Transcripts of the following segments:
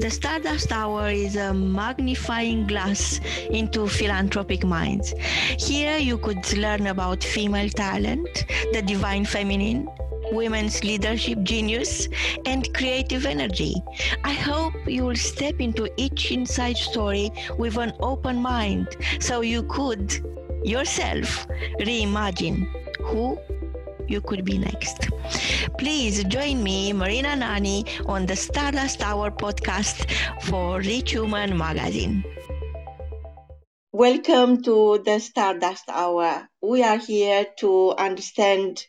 The Stardust Hour is a magnifying glass into philanthropic minds. Here you could learn about female talent, the divine feminine, women's leadership genius, and creative energy. I hope you will step into each inside story with an open mind so you could yourself reimagine who you could be next. Please join me, Marina Nani, on the Stardust Hour podcast for Rich Woman magazine. Welcome to the Stardust Hour. We are here to understand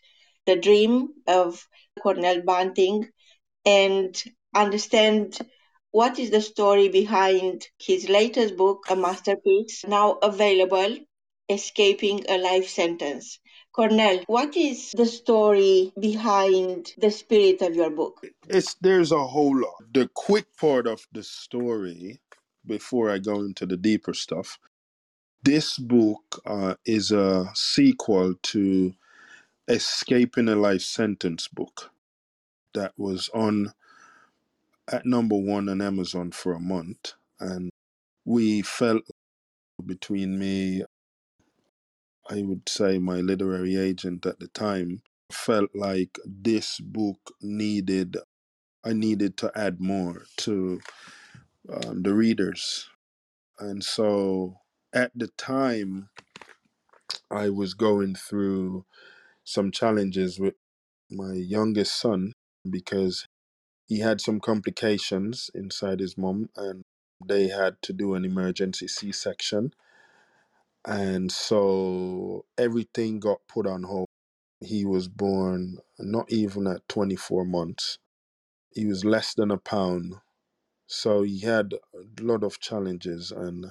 the dream of Cornell Bunting and understand what is the story behind his latest book, a masterpiece, now available, Escaping a Life Sentence. Cornell, what is the story behind the spirit of your book? It's there's a whole lot. The quick part of the story, before I go into the deeper stuff, this book uh, is a sequel to Escaping a Life Sentence book that was on at number one on Amazon for a month, and we felt between me I would say my literary agent at the time felt like this book needed I needed to add more to um, the readers. And so at the time, I was going through some challenges with my youngest son because he had some complications inside his mom and they had to do an emergency C section. And so everything got put on hold He was born not even at 24 months. He was less than a pound. So he had a lot of challenges and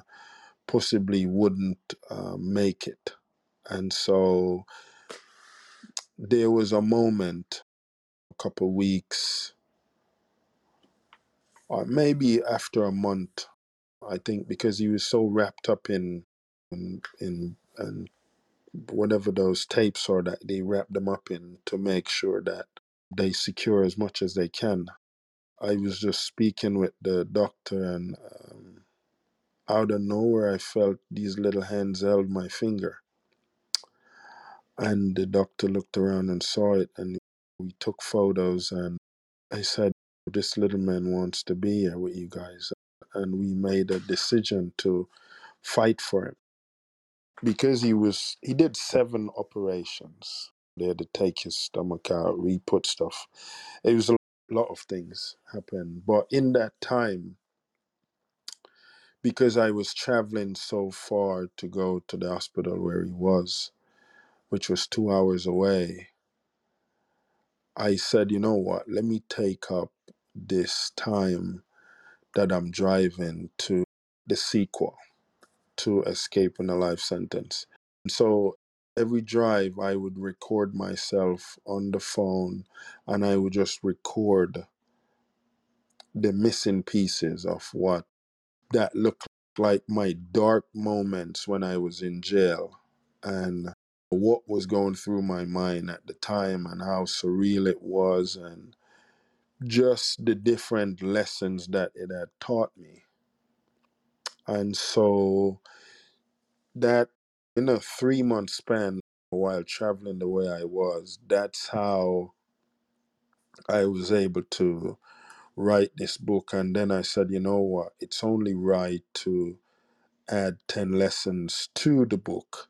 possibly wouldn't uh, make it. And so there was a moment, a couple weeks, or maybe after a month, I think, because he was so wrapped up in in, in and whatever those tapes are that they wrap them up in to make sure that they secure as much as they can. I was just speaking with the doctor, and um, out of nowhere, I felt these little hands held my finger. And the doctor looked around and saw it, and we took photos. And I said, This little man wants to be here with you guys. And we made a decision to fight for him because he was, he did seven operations. They had to take his stomach out, re put stuff. It was a lot of things happened. But in that time, because I was traveling so far to go to the hospital where he was, which was two hours away, I said, you know what, let me take up this time that I'm driving to the sequel to escape Escaping a Life Sentence. So every drive, I would record myself on the phone and I would just record the missing pieces of what that looked like my dark moments when I was in jail and what was going through my mind at the time and how surreal it was and just the different lessons that it had taught me. And so that in a three month span while traveling the way I was, that's how I was able to write this book. And then I said, you know what, it's only right to add 10 lessons to the book.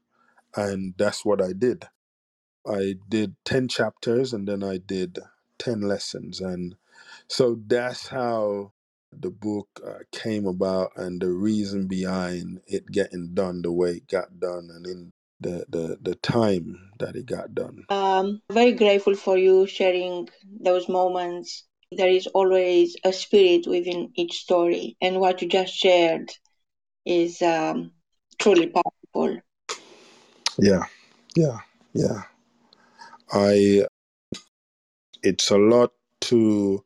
And that's what I did. I did 10 chapters and then I did 10 lessons. And so that's how the book uh, came about and the reason behind it getting done the way it got done and in the, the, the time that it got done. Um, very grateful for you sharing those moments. There is always a spirit within each story, and what you just shared is um, truly powerful. Yeah, yeah, yeah. I, it's a lot to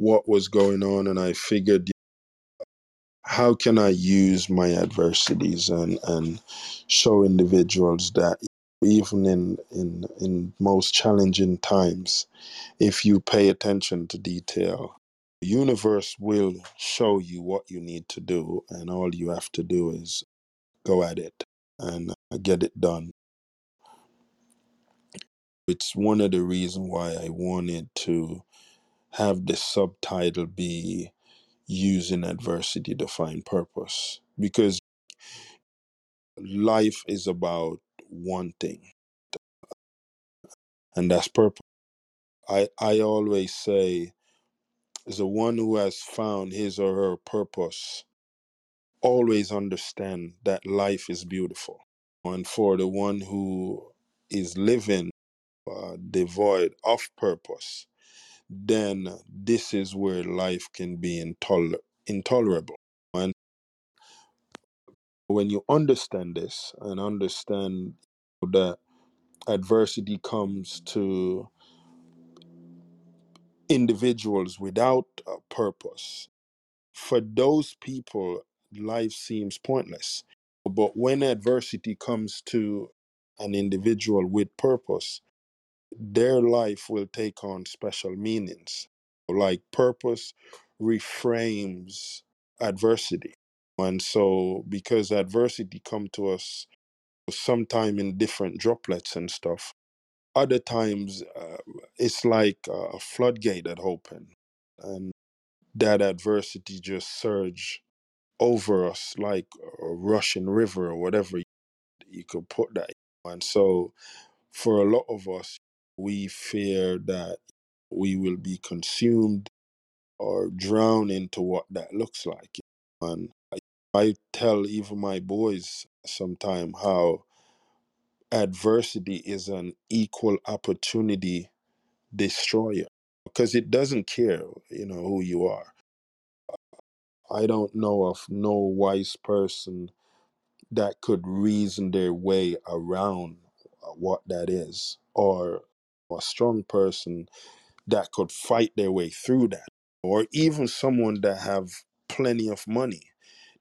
what was going on, and I figured, how can I use my adversities and, and show individuals that even in, in, in most challenging times, if you pay attention to detail, The universe will show you what you need to do, and all you have to do is go at it and uh, get it done. It's one of the reasons why I wanted to have the subtitle be using adversity to find purpose. Because life is about one thing and that's purpose. I i always say the one who has found his or her purpose always understand that life is beautiful. And for the one who is living uh, devoid of purpose then this is where life can be intol- intolerable and when you understand this and understand that adversity comes to individuals without a purpose, for those people, life seems pointless. But when adversity comes to an individual with purpose, their life will take on special meanings. Like purpose reframes adversity. And so because adversity come to us sometime in different droplets and stuff, other times uh, it's like a floodgate that open and that adversity just surge over us like a rushing river or whatever you could put that and so for a lot of us we fear that we will be consumed or drown into what that looks like and i, I tell even my boys sometime how adversity is an equal opportunity destroyer because it doesn't care, you know, who you are. I don't know of no wise person that could reason their way around uh, what that is, or a strong person that could fight their way through that, or even someone that have plenty of money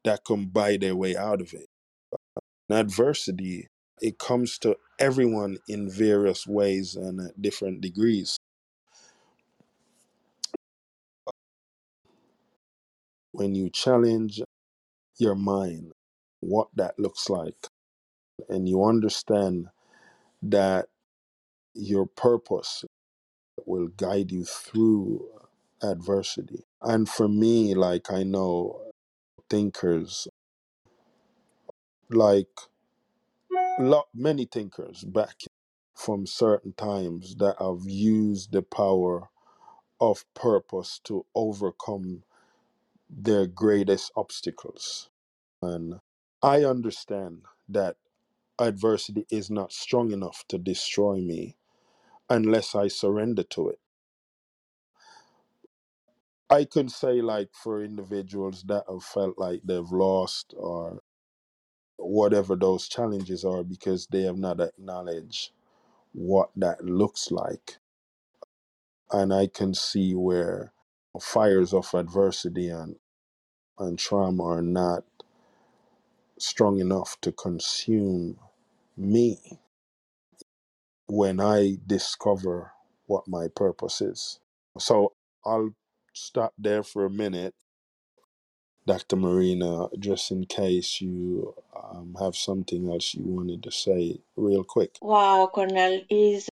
that can buy their way out of it. And adversity, it comes to everyone in various ways and at different degrees. When you challenge your mind what that looks like and you understand that your purpose will guide you through adversity. And for me like i know thinkers like lot many thinkers back from certain times that have used the power of purpose to overcome their greatest obstacles. And i understand that adversity is not strong enough to destroy me unless I surrender to it. I can say, like, for individuals that have felt like they've lost or whatever those challenges are because they have not acknowledged what that looks like. And I can see where fires of adversity and, and trauma are not strong enough to consume me when I discover what my purpose is. So I'll stop there for a minute, Dr. Marina, just in case you um, have something else you wanted to say, real quick. Wow, Cornell, is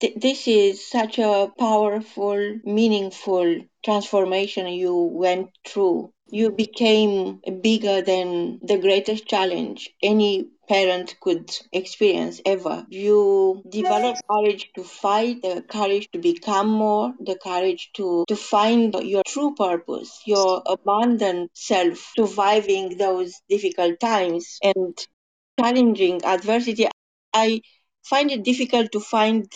th- this is such a powerful, meaningful transformation you went through. You became bigger than the greatest challenge any parent could experience ever. You developed courage to fight, the courage to become more, the courage to, to find your true purpose, your abundant self, surviving those difficult times and challenging adversity. I find it difficult to find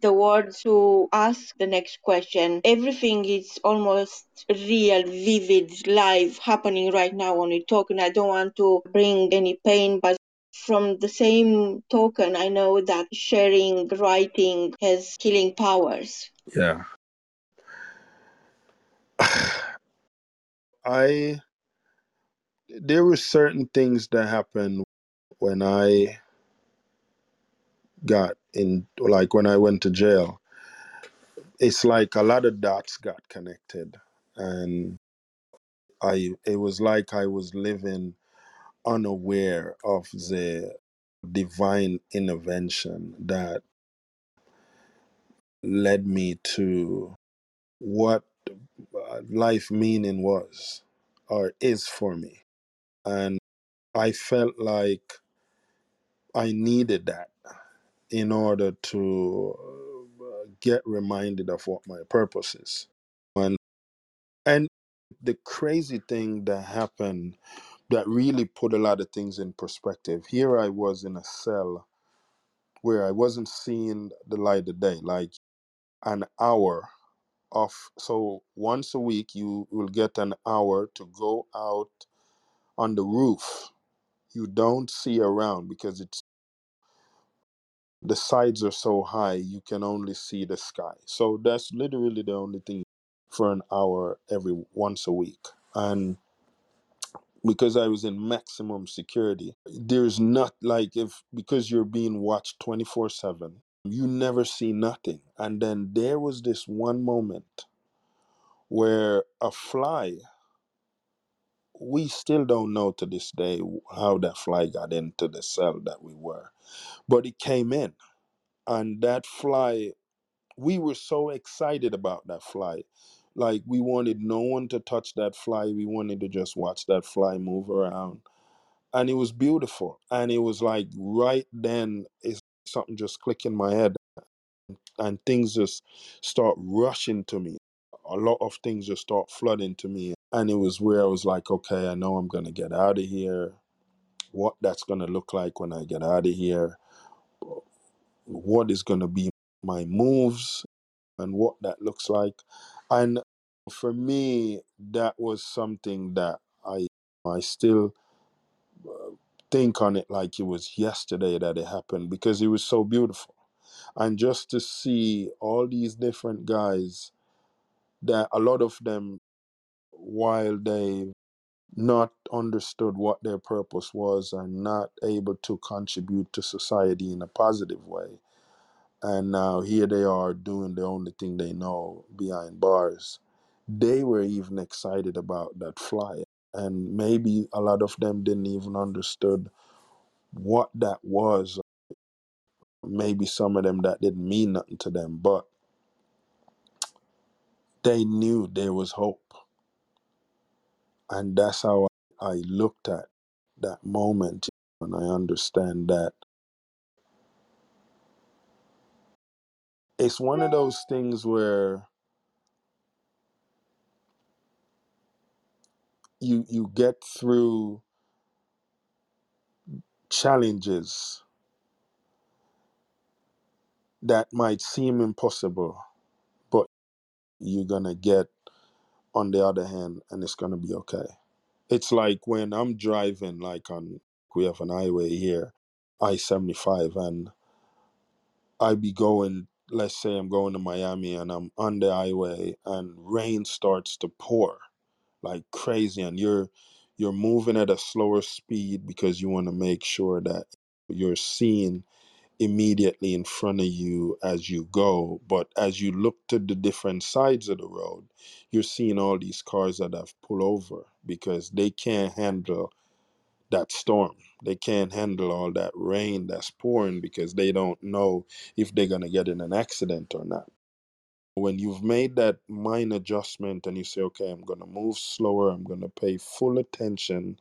the words to ask the next question. Everything is almost real, vivid, live, happening right now when we talk, and I don't want to bring any pain, but from the same token, I know that sharing, writing has healing powers. Yeah. I, there were certain things that happened when I got in, like when I went to jail. It's like a lot of dots got connected. and I it was like I was living unaware of the divine intervention that led me to what uh, life meaning was or is for me. And I felt like I needed that in order to uh, get reminded of what my purpose is. And and the crazy thing that happened that really put a lot of things in perspective. Here I was in a cell where I wasn't seeing the light of day, like an hour of so once a week you will get an hour to go out on the roof. You don't see around because it's the sides are so high you can only see the sky. So that's literally the only thing for an hour every once a week. And because I was in maximum security, there's not like if because you're being watched 24/7 you never see nothing. And then there was this one moment where a fly, we still don't know to this day how that fly got into the cell that we were, but it came in. And that fly, we were so excited about that fly. Like we wanted no one to touch that fly. We wanted to just watch that fly move around. And it was beautiful. And it was like right then, it's something just clicked in my head and things just start rushing to me. A lot of things just start flooding to me. And it was where I was like, okay, I know I'm to get out of here. What that's to look like when I get out of here. What is to be my moves and what that looks like. And for me, that was something that I I still uh, think on it like it was yesterday that it happened because it was so beautiful. And just to see all these different guys that a lot of them, while they not understood what their purpose was and not able to contribute to society in a positive way, and now here they are doing the only thing they know behind bars. They were even excited about that fly, and maybe a lot of them didn't even understood what that was. Maybe some of them that didn't mean nothing to them, but they knew there was hope and that's how I looked at that moment and I understand that. It's one of those things where you you get through challenges that might seem impossible but you're gonna get on the other hand and it's gonna be okay. It's like when i'm driving like on we have an highway here i-75 and i be going let's say i'm going to miami and i'm on the highway and rain starts to pour like crazy and you're you're moving at a slower speed because you want to make sure that you're seeing immediately in front of you as you go but as you look to the different sides of the road you're seeing all these cars that have pulled over because they can't handle that storm. They can't handle all that rain that's pouring because they don't know if they're going to get in an accident or not. When you've made that mind adjustment and you say, okay, I'm going to move slower, I'm going to pay full attention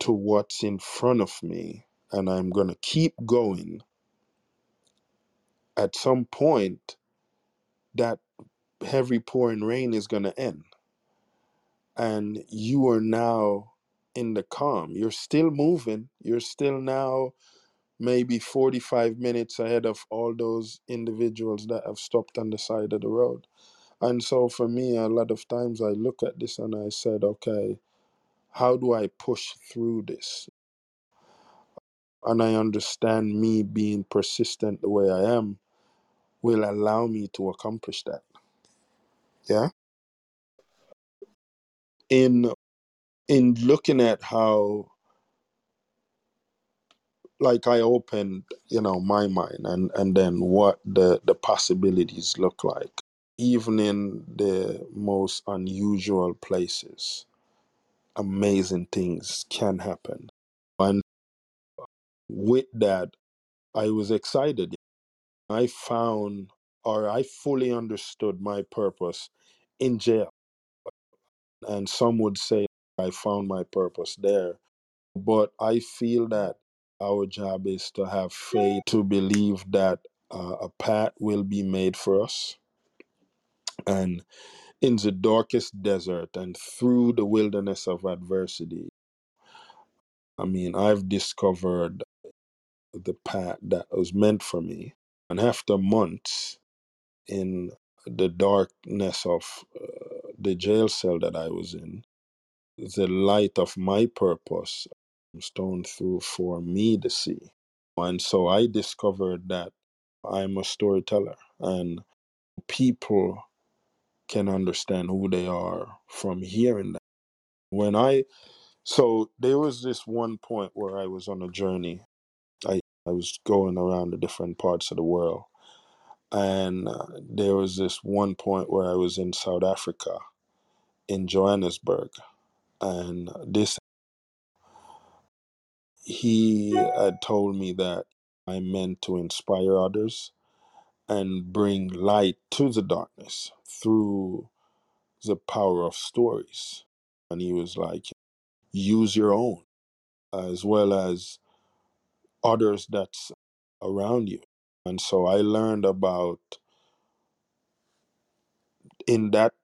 to what's in front of me, and I'm going to keep going, at some point, that heavy pouring rain is going to end. And you are now in the calm. You're still moving. You're still now maybe 45 minutes ahead of all those individuals that have stopped on the side of the road And so for me, a lot of times I look at this and I said, okay, how do I push through this? And I understand me being persistent the way I am will allow me to accomplish that. Yeah. In in looking at how like I opened, you know, my mind and and then what the the possibilities look like. even in the most unusual places, amazing things can happen. And with that, I was excited. I found or I fully understood my purpose in jail. And some would say I found my purpose there. But I feel that our job is to have faith, to believe that uh, a path will be made for us. And in the darkest desert and through the wilderness of adversity, I mean, I've discovered the path that was meant for me. And after months in the darkness of uh, the jail cell that I was in, the light of my purpose shone through for me to see. And so I discovered that I'm a storyteller and people can understand who they are from hearing that. When I, so there was this one point where I was on a journey. I, was going around the different parts of the world. And uh, there was this one point where I was in South Africa, in Johannesburg. And this, he had told me that I meant to inspire others and bring light to the darkness through the power of stories. And he was like, use your own as well as others that's around you. And so I learned about, in that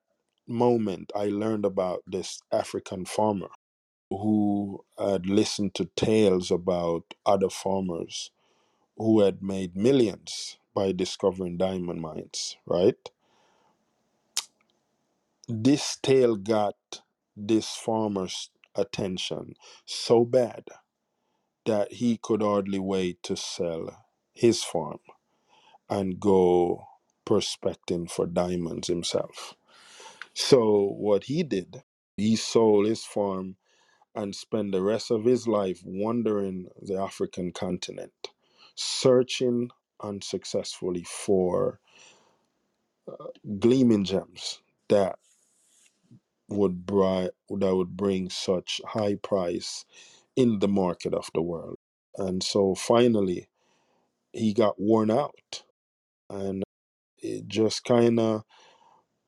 moment, I learned about this African farmer who had listened to tales about other farmers who had made millions by discovering diamond mines, right? This tale got this farmer's attention so bad that he could hardly wait to sell his farm and go prospecting for diamonds himself. So, what he did, he sold his farm and spent the rest of his life wandering the African continent, searching unsuccessfully for uh, gleaming gems that would bri- that would bring such high price in the market of the world. And so finally, he got worn out, and it just kind of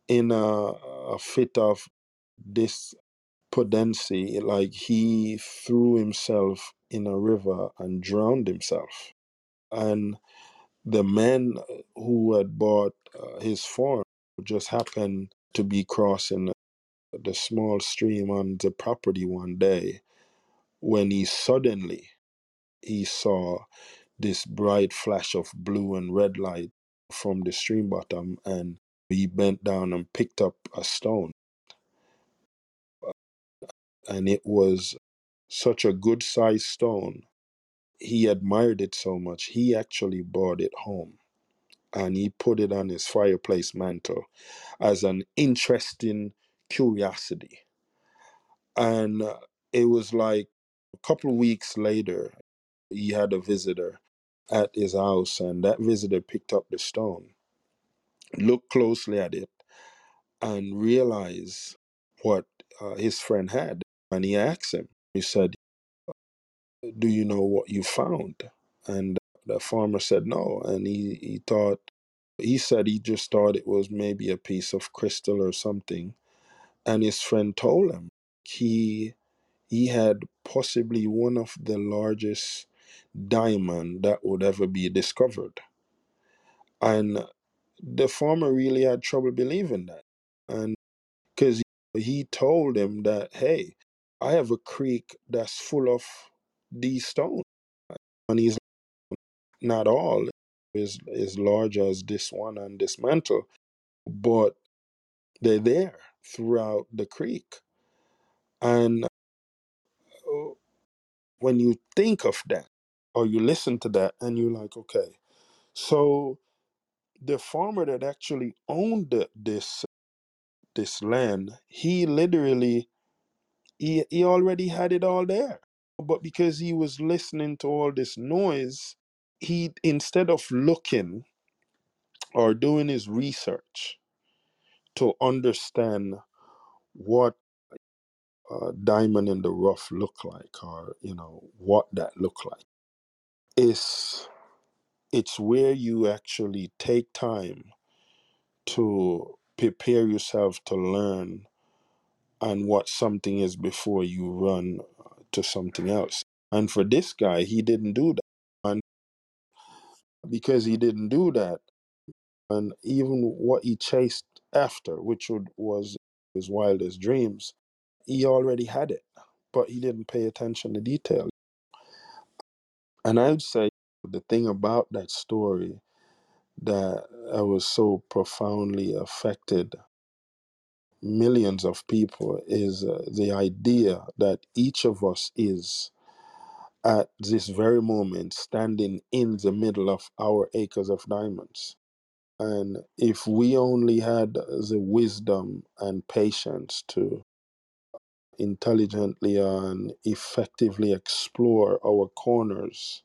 in a, a fit of despondency, like he threw himself in a river and drowned himself. And the man who had bought uh, his farm just happened to be crossing the small stream on the property one day when he suddenly he saw this bright flash of blue and red light from the stream bottom and he bent down and picked up a stone. And it was such a good sized stone. He admired it so much he actually brought it home. And he put it on his fireplace mantle as an interesting curiosity. And uh, it was like couple of weeks later he had a visitor at his house and that visitor picked up the stone looked closely at it and realized what uh, his friend had and he asked him he said do you know what you found? And the farmer said no and he, he thought he said he just thought it was maybe a piece of crystal or something and his friend told him he he had possibly one of the largest diamond that would ever be discovered. And the farmer really had trouble believing that. And because he told him that hey i have a creek that's full of these stones. And he's not all is as large as this one and this mantle but they're there throughout the creek. And when you think of that or you listen to that and you're like okay. So the farmer that actually owned this this land he literally he, he already had it all there. But because he was listening to all this noise he instead of looking or doing his research to understand what a diamond in the rough look like or you know what that look like. Is it's where you actually take time to prepare yourself to learn and what something is before you run uh, to something else. And for this guy he didn't do that. And because he didn't do that and even what he chased after which was his wildest dreams he already had it but he didn't pay attention to detail and i would say the thing about that story that i was so profoundly affected millions of people is uh, the idea that each of us is at this very moment standing in the middle of our acres of diamonds. And if we only had the wisdom and patience to intelligently and effectively explore our corners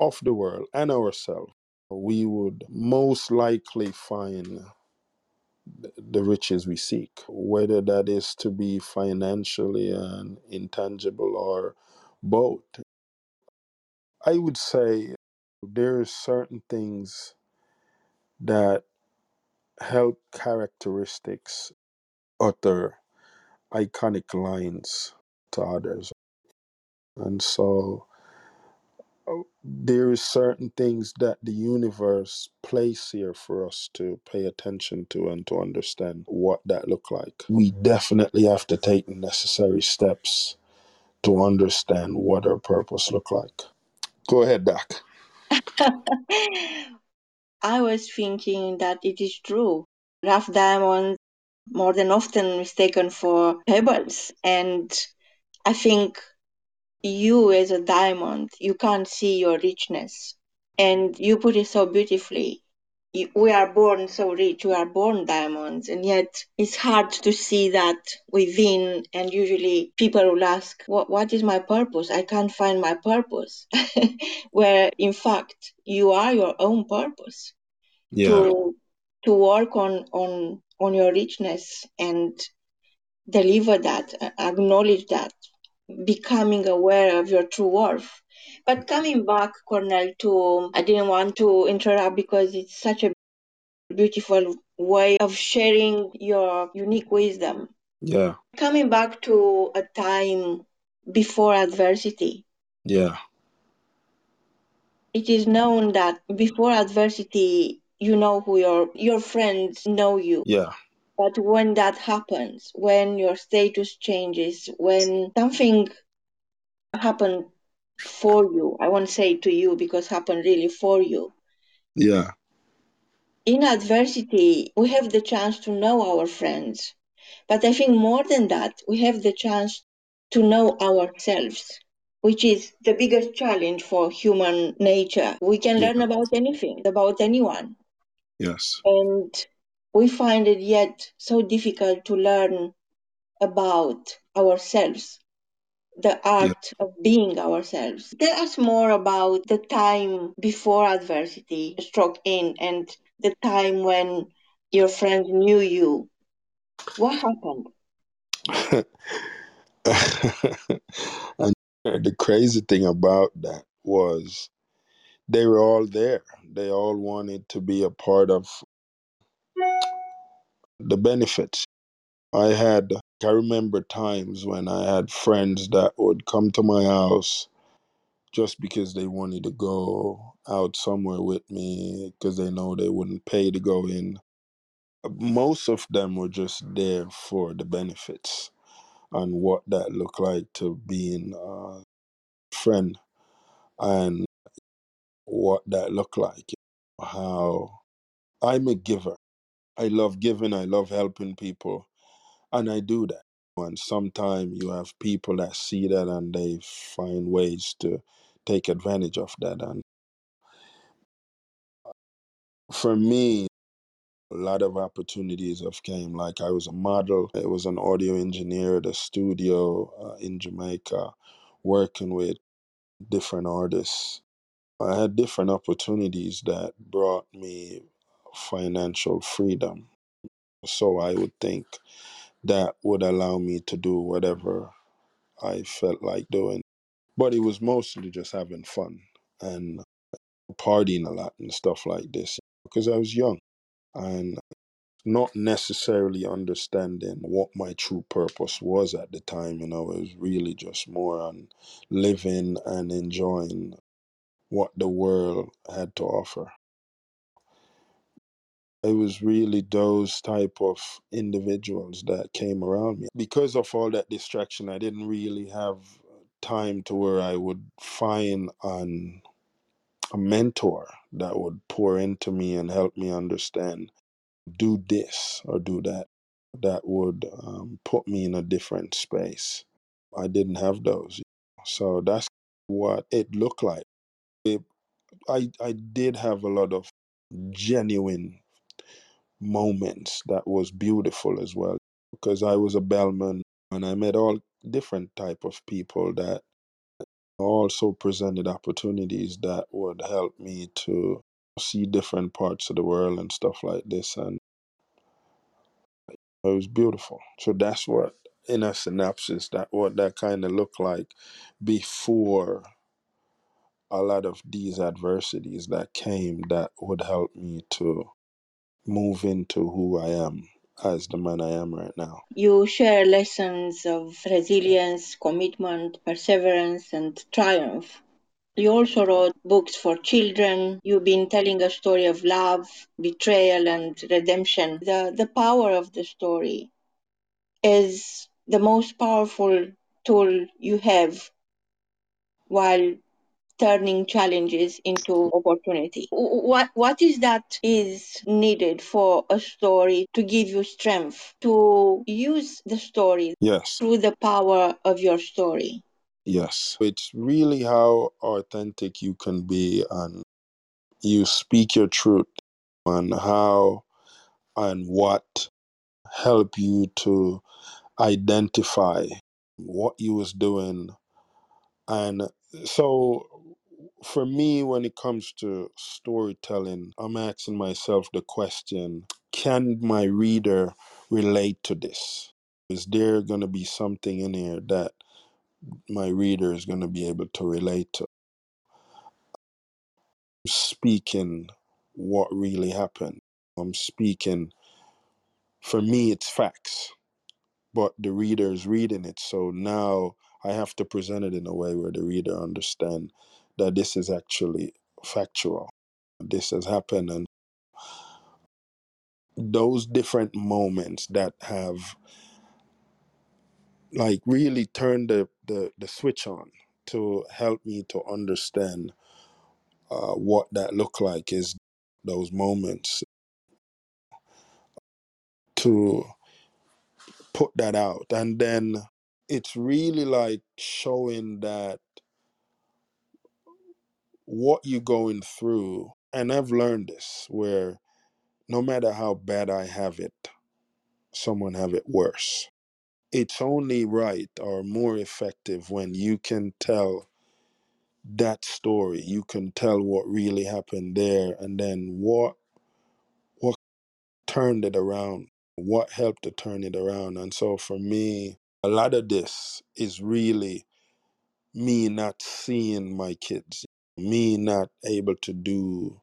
of the world and ourselves, we would most likely find the riches we seek, whether that is to be financially and intangible or both. I would say there are certain things that help characteristics utter iconic lines to others. And so uh, there is certain things that the universe place here for us to pay attention to and to understand what that look like. We definitely have to take the necessary steps to understand what our purpose look like. Go ahead, Doc. I was thinking that it is true. Rough diamonds more than often mistaken for pebbles. And I think you as a diamond, you can't see your richness. And you put it so beautifully. We are born so rich, we are born diamonds, and yet it's hard to see that within. And usually people will ask, what, what is my purpose? I can't find my purpose. Where in fact, you are your own purpose Yeah, to to work on on on your richness and deliver that uh, acknowledge that becoming aware of your true worth. But coming back cornell to i didn't want to interrupt because it's such a beautiful way of sharing your unique wisdom. Yeah, coming back to a time before adversity. Yeah, it is known that before adversity you know who your your friends know you yeah, But when that happens, when your status changes, when something happened for you, I won't say to you because happened really for you. yeah, In adversity, we have the chance to know our friends. But I think more than that, we have the chance to know ourselves, which is the biggest challenge for human nature. We can learn about anything, about anyone. Yes, And we find it yet so difficult to learn about ourselves, the art of being ourselves. Tell us more about the time before adversity struck in and the time when your friends knew you. What happened? and the crazy thing about that was they were all there. They all wanted to be a part of the benefits. I had, I remember times when I had friends that would come to my house just because they wanted to go out somewhere with me because they know they wouldn't pay to go in. Most of them were just there for the benefits and what that looked like to being a friend and what that look like. How I'm a giver. I love giving, I love helping people, and I do that. And sometimes you have people that see that and they find ways to take advantage of that. And for me, a lot of opportunities have came. Like I was a model, I was an audio engineer at a studio uh, in Jamaica, working with different artists. I had different opportunities that brought me financial freedom. So I would think that would allow me to do whatever I felt like doing. But it was mostly just having fun and partying a lot and stuff like this because I was young and not necessarily understanding what my true purpose was at the time. You know, it was really just more on living and enjoying what the world had to offer. It was really those type of individuals that came around me. Because of all that distraction, I didn't really have time to where I would find an a mentor that would pour into me and help me understand do this or do that that would um, put me in a different space i didn't have those so that's what it looked like I, I did have a lot of genuine moments that was beautiful as well because i was a bellman and i met all different type of people that also presented opportunities that would help me to see different parts of the world and stuff like this and it was beautiful. So that's what in a synopsis that what that kind of looked like before a lot of these adversities that came that would help me to move into who i am as the man i am right now You share lessons of resilience, commitment, perseverance, and triumph. You also wrote books for children. You've been telling a story of love, betrayal, and redemption. The, the power of the story is the most powerful tool you have while turning challenges into opportunity. What what is that is needed for a story to give you strength to use the story yes through the power of your story? yes it's really how authentic you can be and you speak your truth and how and what help you to identify what you was doing and so for me when it comes to storytelling i'm asking myself the question can my reader relate to this is there going to be something in here that my reader is going to be able to relate to I'm speaking what really happened i'm speaking for me it's facts but the reader is reading it. So now I have to present it in a way where the reader understand that this is actually factual. This has happened, and those different moments that have like really turned the the, the switch on to help me to understand uh, what that looked like is those moments to put that out and then it's really like showing that what you're going through, and I've learned this where no matter how bad I have it, someone have it worse. It's only right or more effective when you can tell that story. You can tell what really happened there and then what what turned it around, what helped to turn it around. And so for me, a lot of this is really me not seeing my kids, me not able to do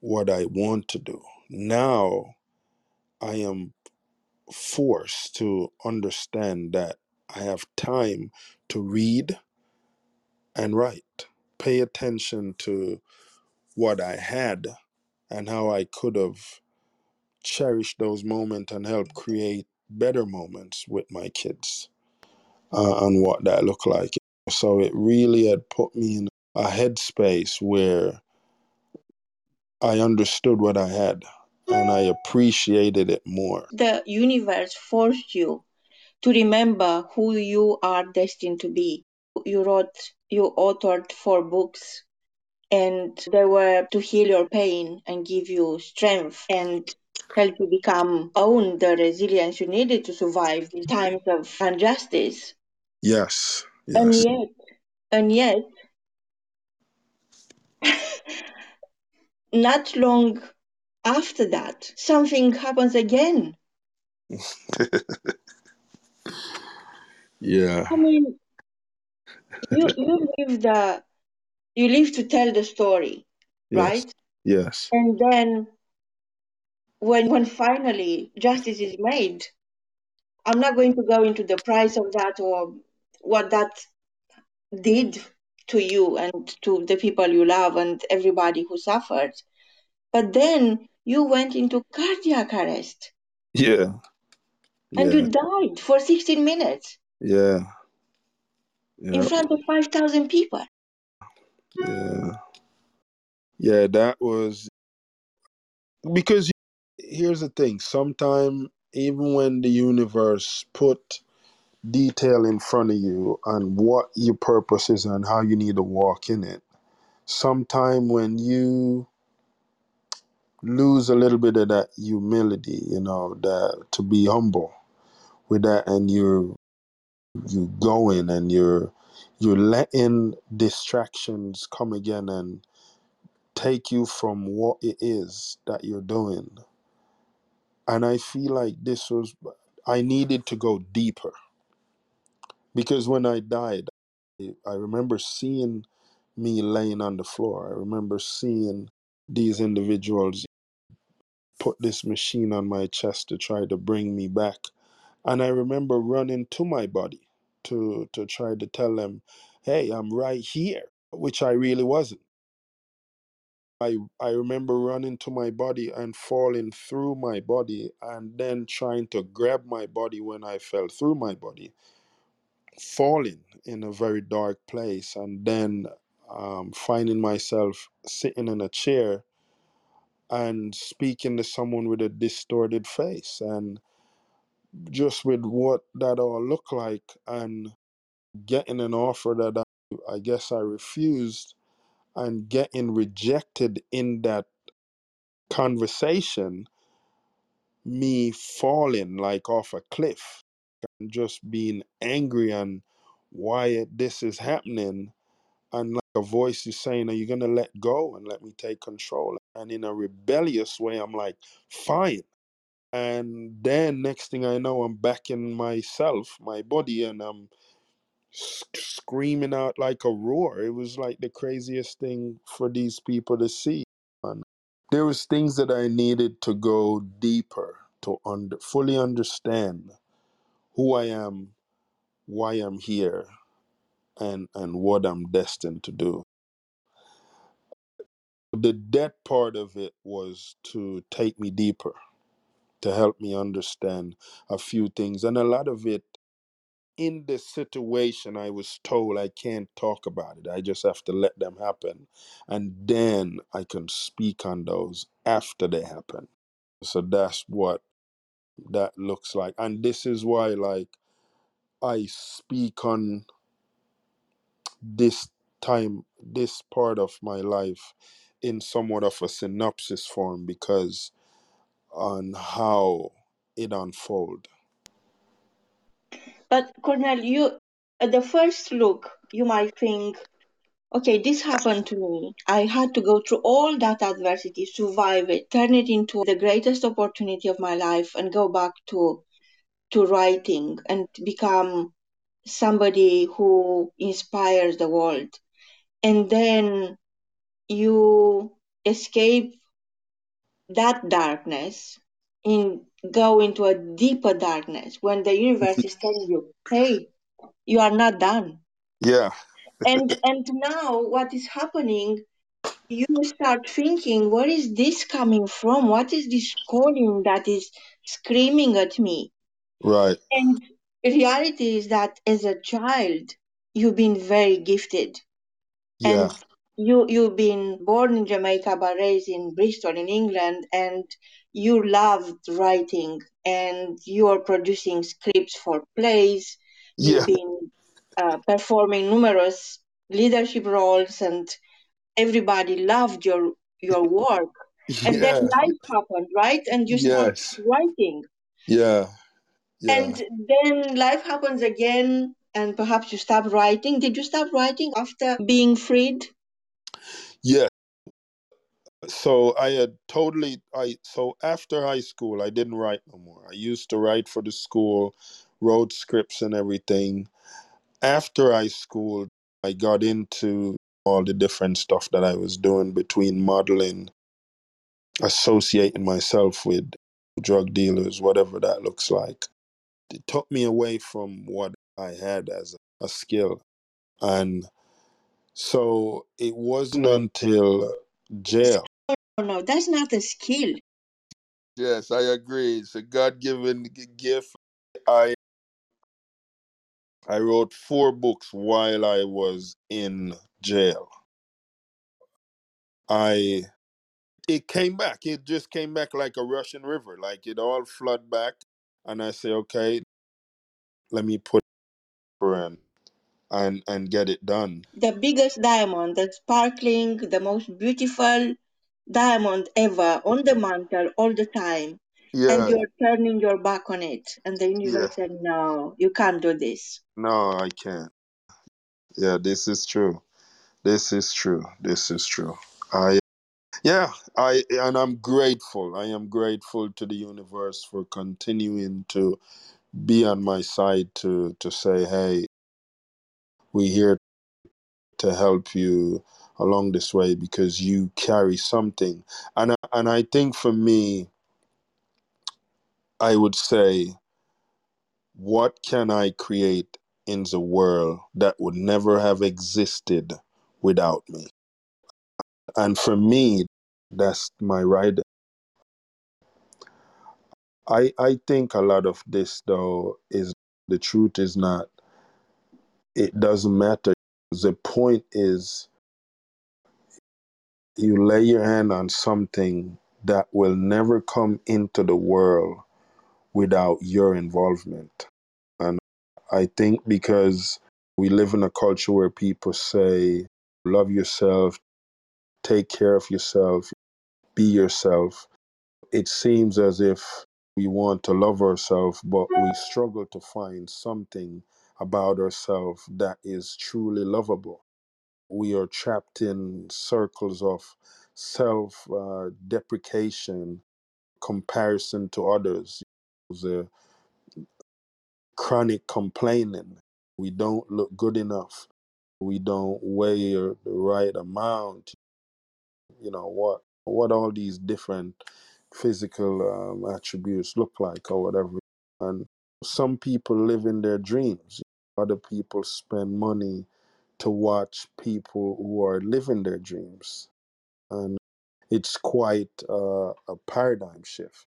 what I want to do. Now I am forced to understand that I have time to read and write, pay attention to what I had and how I could have cherished those moments and help create better moments with my kids uh, and what that looked like. So it really had put me in a headspace where I understood what I had and I appreciated it more. The universe forced you to remember who you are destined to be. You wrote, you authored four books, and they were to heal your pain and give you strength and help you become own the resilience you needed to survive in times of injustice. Yes, yes. And yet, and yet, not long after that, something happens again. yeah. I mean, you you live the you live to tell the story, Yes. right? Yes. And then when when finally justice is made, I'm not going to go into the price of that or what that did to you and to the people you love and everybody who suffered. But then you went into cardiac arrest Yeah. and Yeah. you died for 16 minutes Yeah. in front of 5,000 people. Yeah. Yeah. That was because here's the thing. Sometime even when the universe put detail in front of you and what your purpose is and how you need to walk in it, sometime when you lose a little bit of that humility, you know, that to be humble with that and you're you going and you're you're letting distractions come again and take you from what it is that you're doing. And I feel like this was I needed to go deeper because when I died, I remember seeing me laying on the floor. I remember seeing these individuals put this machine on my chest to try to bring me back. And I remember running to my body to to try to tell them, "Hey, I'm right here," which I really wasn't. I I remember running to my body and falling through my body and then trying to grab my body when I fell through my body, falling in a very dark place and then um, finding myself sitting in a chair and speaking to someone with a distorted face and just with what that all looked like and getting an offer that I, I guess I refused and getting rejected in that conversation, me falling like off a cliff just being angry and why this is happening and like a voice is saying, Are you gonna let go and let me take control? And in a rebellious way, I'm like, fine. And then next thing I know, I'm back in myself, my body, and I'm screaming out like a roar. It was like the craziest thing for these people to see. And there was things that I needed to go deeper to under, fully understand who I am, why I'm here, and and what I'm destined to do. The death part of it was to take me deeper, to help me understand a few things, and a lot of it in the situation I was told I can't talk about it. I just have to let them happen. And then I can speak on those after they happen. So that's what that looks like. And this is why like I speak on this time, this part of my life in somewhat of a synopsis form because on how it unfold. But Cornell, you at the first look, you might think, okay, this happened to me. I had to go through all that adversity, survive it, turn it into the greatest opportunity of my life, and go back to to writing and become somebody who inspires the world. And then you escape that darkness and go into a deeper darkness when the universe is telling you, hey, you are not done. Yeah. And and now what is happening, you start thinking, where is this coming from? What is this calling that is screaming at me? Right. And reality is that as a child, you've been very gifted. Yeah. And you you've been born in Jamaica but raised in Bristol in England and you loved writing and you are producing scripts for plays. You've Yeah. been uh, performing numerous leadership roles and everybody loved your your work. And then life happened, right? And you start Yes. writing Yeah. Yeah. and then life happens again, and perhaps you stop writing. Did you stop writing after being freed? Yeah. so I had totally I so after high school I didn't write no more. I used to write for the school, wrote scripts and everything. After high school, I got into all the different stuff that I was doing between modeling, associating myself with drug dealers, whatever that looks like. It took me away from what I had as a skill. And so it wasn't until jail. Oh, no, that's not a skill. Yes, I agree. It's a God given gift. I I wrote four books while I was in jail. I it came back. It just came back like a Russian river. Like it all flooded back. And I say, okay, let me put in and and get it done. The biggest diamond, the sparkling, the most beautiful diamond ever on the mantle all the time. And Yeah, you're turning your back on it. And the yeah. universe said, no, you can't do this. No, I can't. Yeah, this is true. This is true. This is true. I yeah, I and I'm grateful. I am grateful to the universe for continuing to be on my side to to say, hey, we're here to help you along this way because you carry something. And I, and I think for me, I would say, what can I create in the world that would never have existed without me? And for me, that's my ride. I I think a lot of this though is the truth is not it doesn't matter. The point is you lay your hand on something that will never come into the world without your involvement. And I think because we live in a culture where people say, love yourself, take care of yourself, be yourself, it seems as if we want to love ourselves, but we struggle to find something about ourselves that is truly lovable. We are trapped in circles of self uh, deprecation, comparison to others, the chronic complaining. We don't look good enough. We don't weigh the right amount. You know what? What all these different physical um, attributes look like, or whatever. And some people live in their dreams. Other people spend money to watch people who are living their dreams. And it's quite uh, a paradigm shift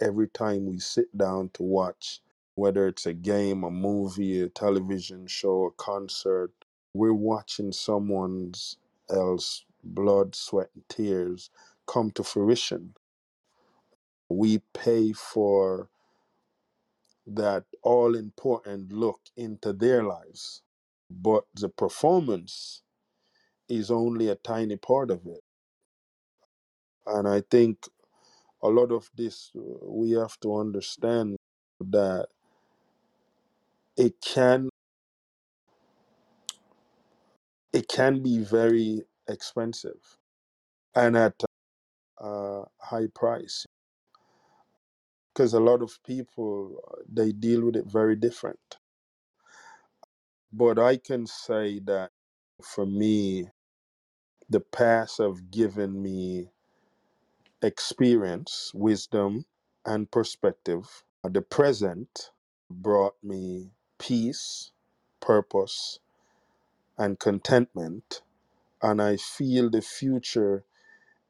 every time we sit down to watch, whether it's a game, a movie, a television show, a concert, we're watching someone's else blood, sweat, and tears come to fruition. We pay for that all important look into their lives, but the performance is only a tiny part of it. And I think a lot of this, uh, we have to understand that it can it can be very expensive and at a high price. Because a lot of people they deal with it very different. But i can say that for me the past have given me experience wisdom and perspective uh, the present brought me peace purpose and contentment and i feel the future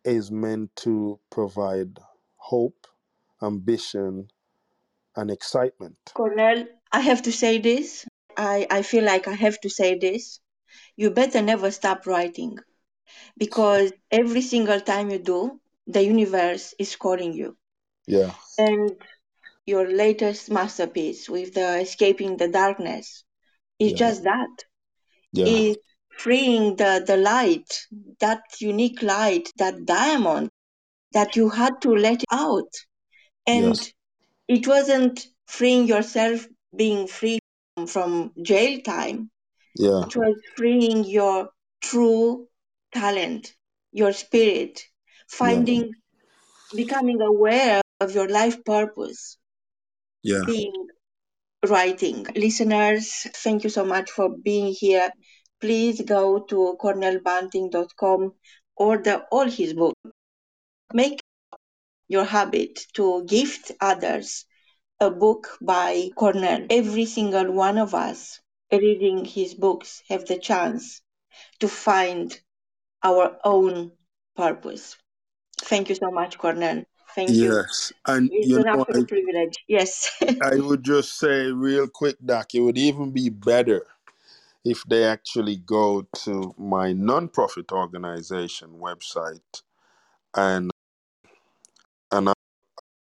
is meant to provide hope, ambition, and excitement. Cornell, I have to say this. I, I feel like I have to say this. You better never stop writing because every single time you do, the universe is calling you. Yeah, And your latest masterpiece with the Escaping the Darkness is yeah, just that. yeah, Is freeing the, the light, that unique light, that diamond that you had to let out. And yes, it wasn't freeing yourself being free from, from jail time. yeah, It was freeing your true talent, your spirit, finding, yeah. becoming aware of your life purpose. Yeah. Being writing. Listeners, thank you so much for being here. Please go to cornellbunting.com, order all his books. Make your habit to gift others a book by Cornell. Every single one of us reading his books have the chance to find our own purpose. Thank you so much, Cornell. Thank yes. you. Yes, and it's you an know, absolute I, privilege. Yes. I would just say real quick, Doc, it would even be better if they actually go to my nonprofit organization website and and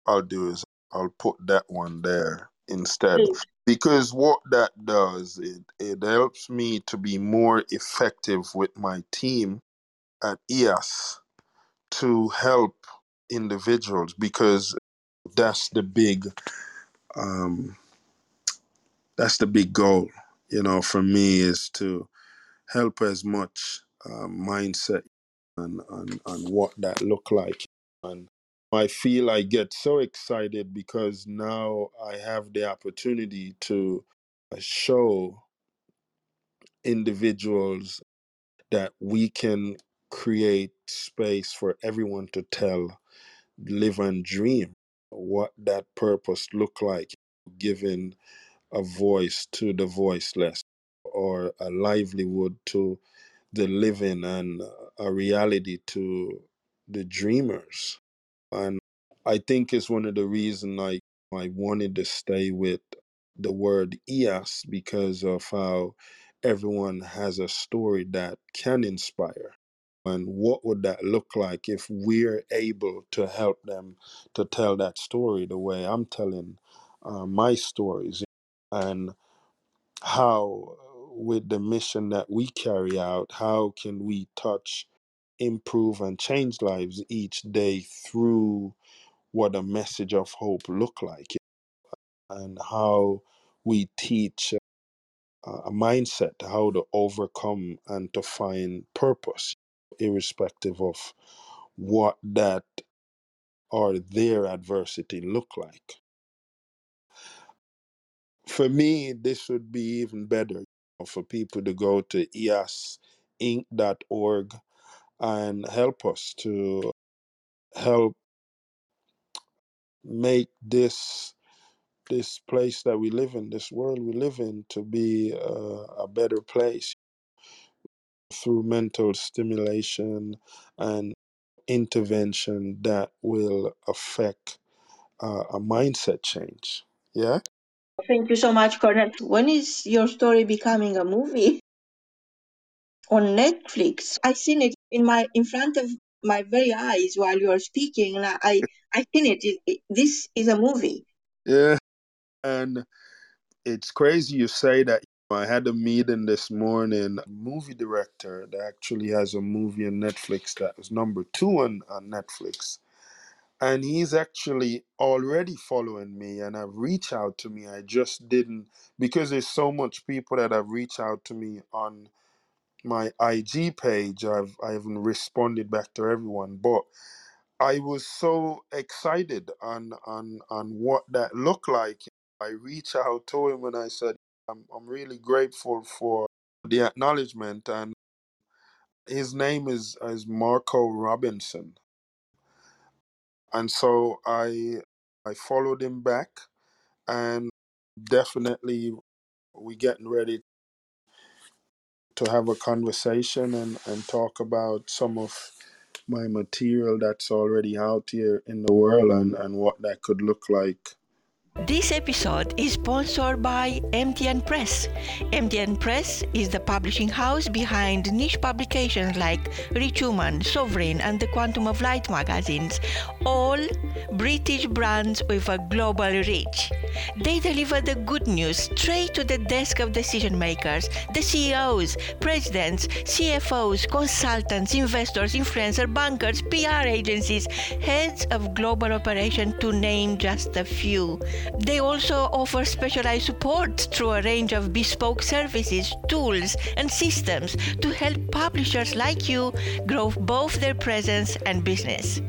I'll do is I'll put that one there instead Please. because what that does it it helps me to be more effective with my team at EAS to help individuals because that's the big um that's the big goal you know for me is to help as much uh, mindset and, and and what that look like. And I feel I get so excited because now I have the opportunity to uh, show individuals that we can create space for everyone to tell, live, and dream what that purpose look like, giving a voice to the voiceless or a livelihood to the living and a reality to the dreamers and I think it's one of the reasons I I wanted to stay with the word EAS because of how everyone has a story that can inspire. And what would that look like if we're able to help them to tell that story the way I'm telling uh, my stories? And how, with the mission that we carry out, how can we touch, improve, and change lives each day through what a message of hope look like and how we teach uh, a mindset how to overcome and to find purpose irrespective of what that or their adversity look like. For me this would be even better for people to go to easinc.org and help us to help make this this place that we live in, this world we live in, to be uh, a better place through mental stimulation and intervention that will affect uh, a mindset change. Yeah. Thank you so much, Cornell. When is your story becoming a movie on Netflix? I seen it in my in front of my very eyes while you are speaking, and I I seen it. It- it- This is a movie. Yeah. And it's crazy you say that. I had a meeting this morning. A movie director that actually has a movie on Netflix that was number two on, on Netflix and he's actually already following me and have reached out to me i just didn't because there's so much people that have reached out to me on my ig page i've i haven't responded back to everyone but i was so excited on on on what that looked like i reached out to him and i said i'm, I'm really grateful for the acknowledgement and his name is is marco robinson. And so I I followed him back, and definitely we're getting ready to have a conversation and and talk about some of my material that's already out here in the world and and what that could look like This episode is sponsored by MTN Press. MTN Press is the publishing house behind niche publications like Rich Woman, Sovereign, and the Quantum of Light magazines, all British brands with a global reach. They deliver the good news straight to the desk of decision makers, the CEOs, presidents, CFOs, consultants, investors, influencers, bankers, PR agencies, heads of global operation, to name just a few. They also offer specialized support through a range of bespoke services, tools, and systems to help publishers like you grow both their presence and business.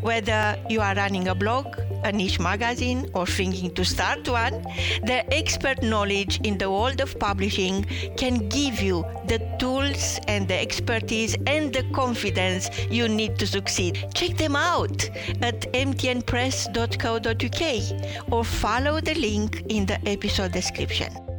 Whether you are running a blog, a niche magazine, or thinking to start one, their expert knowledge in the world of publishing can give you the tools and the expertise and the confidence you need to succeed. Check them out at mtnpress.co.uk or follow the link in the episode description.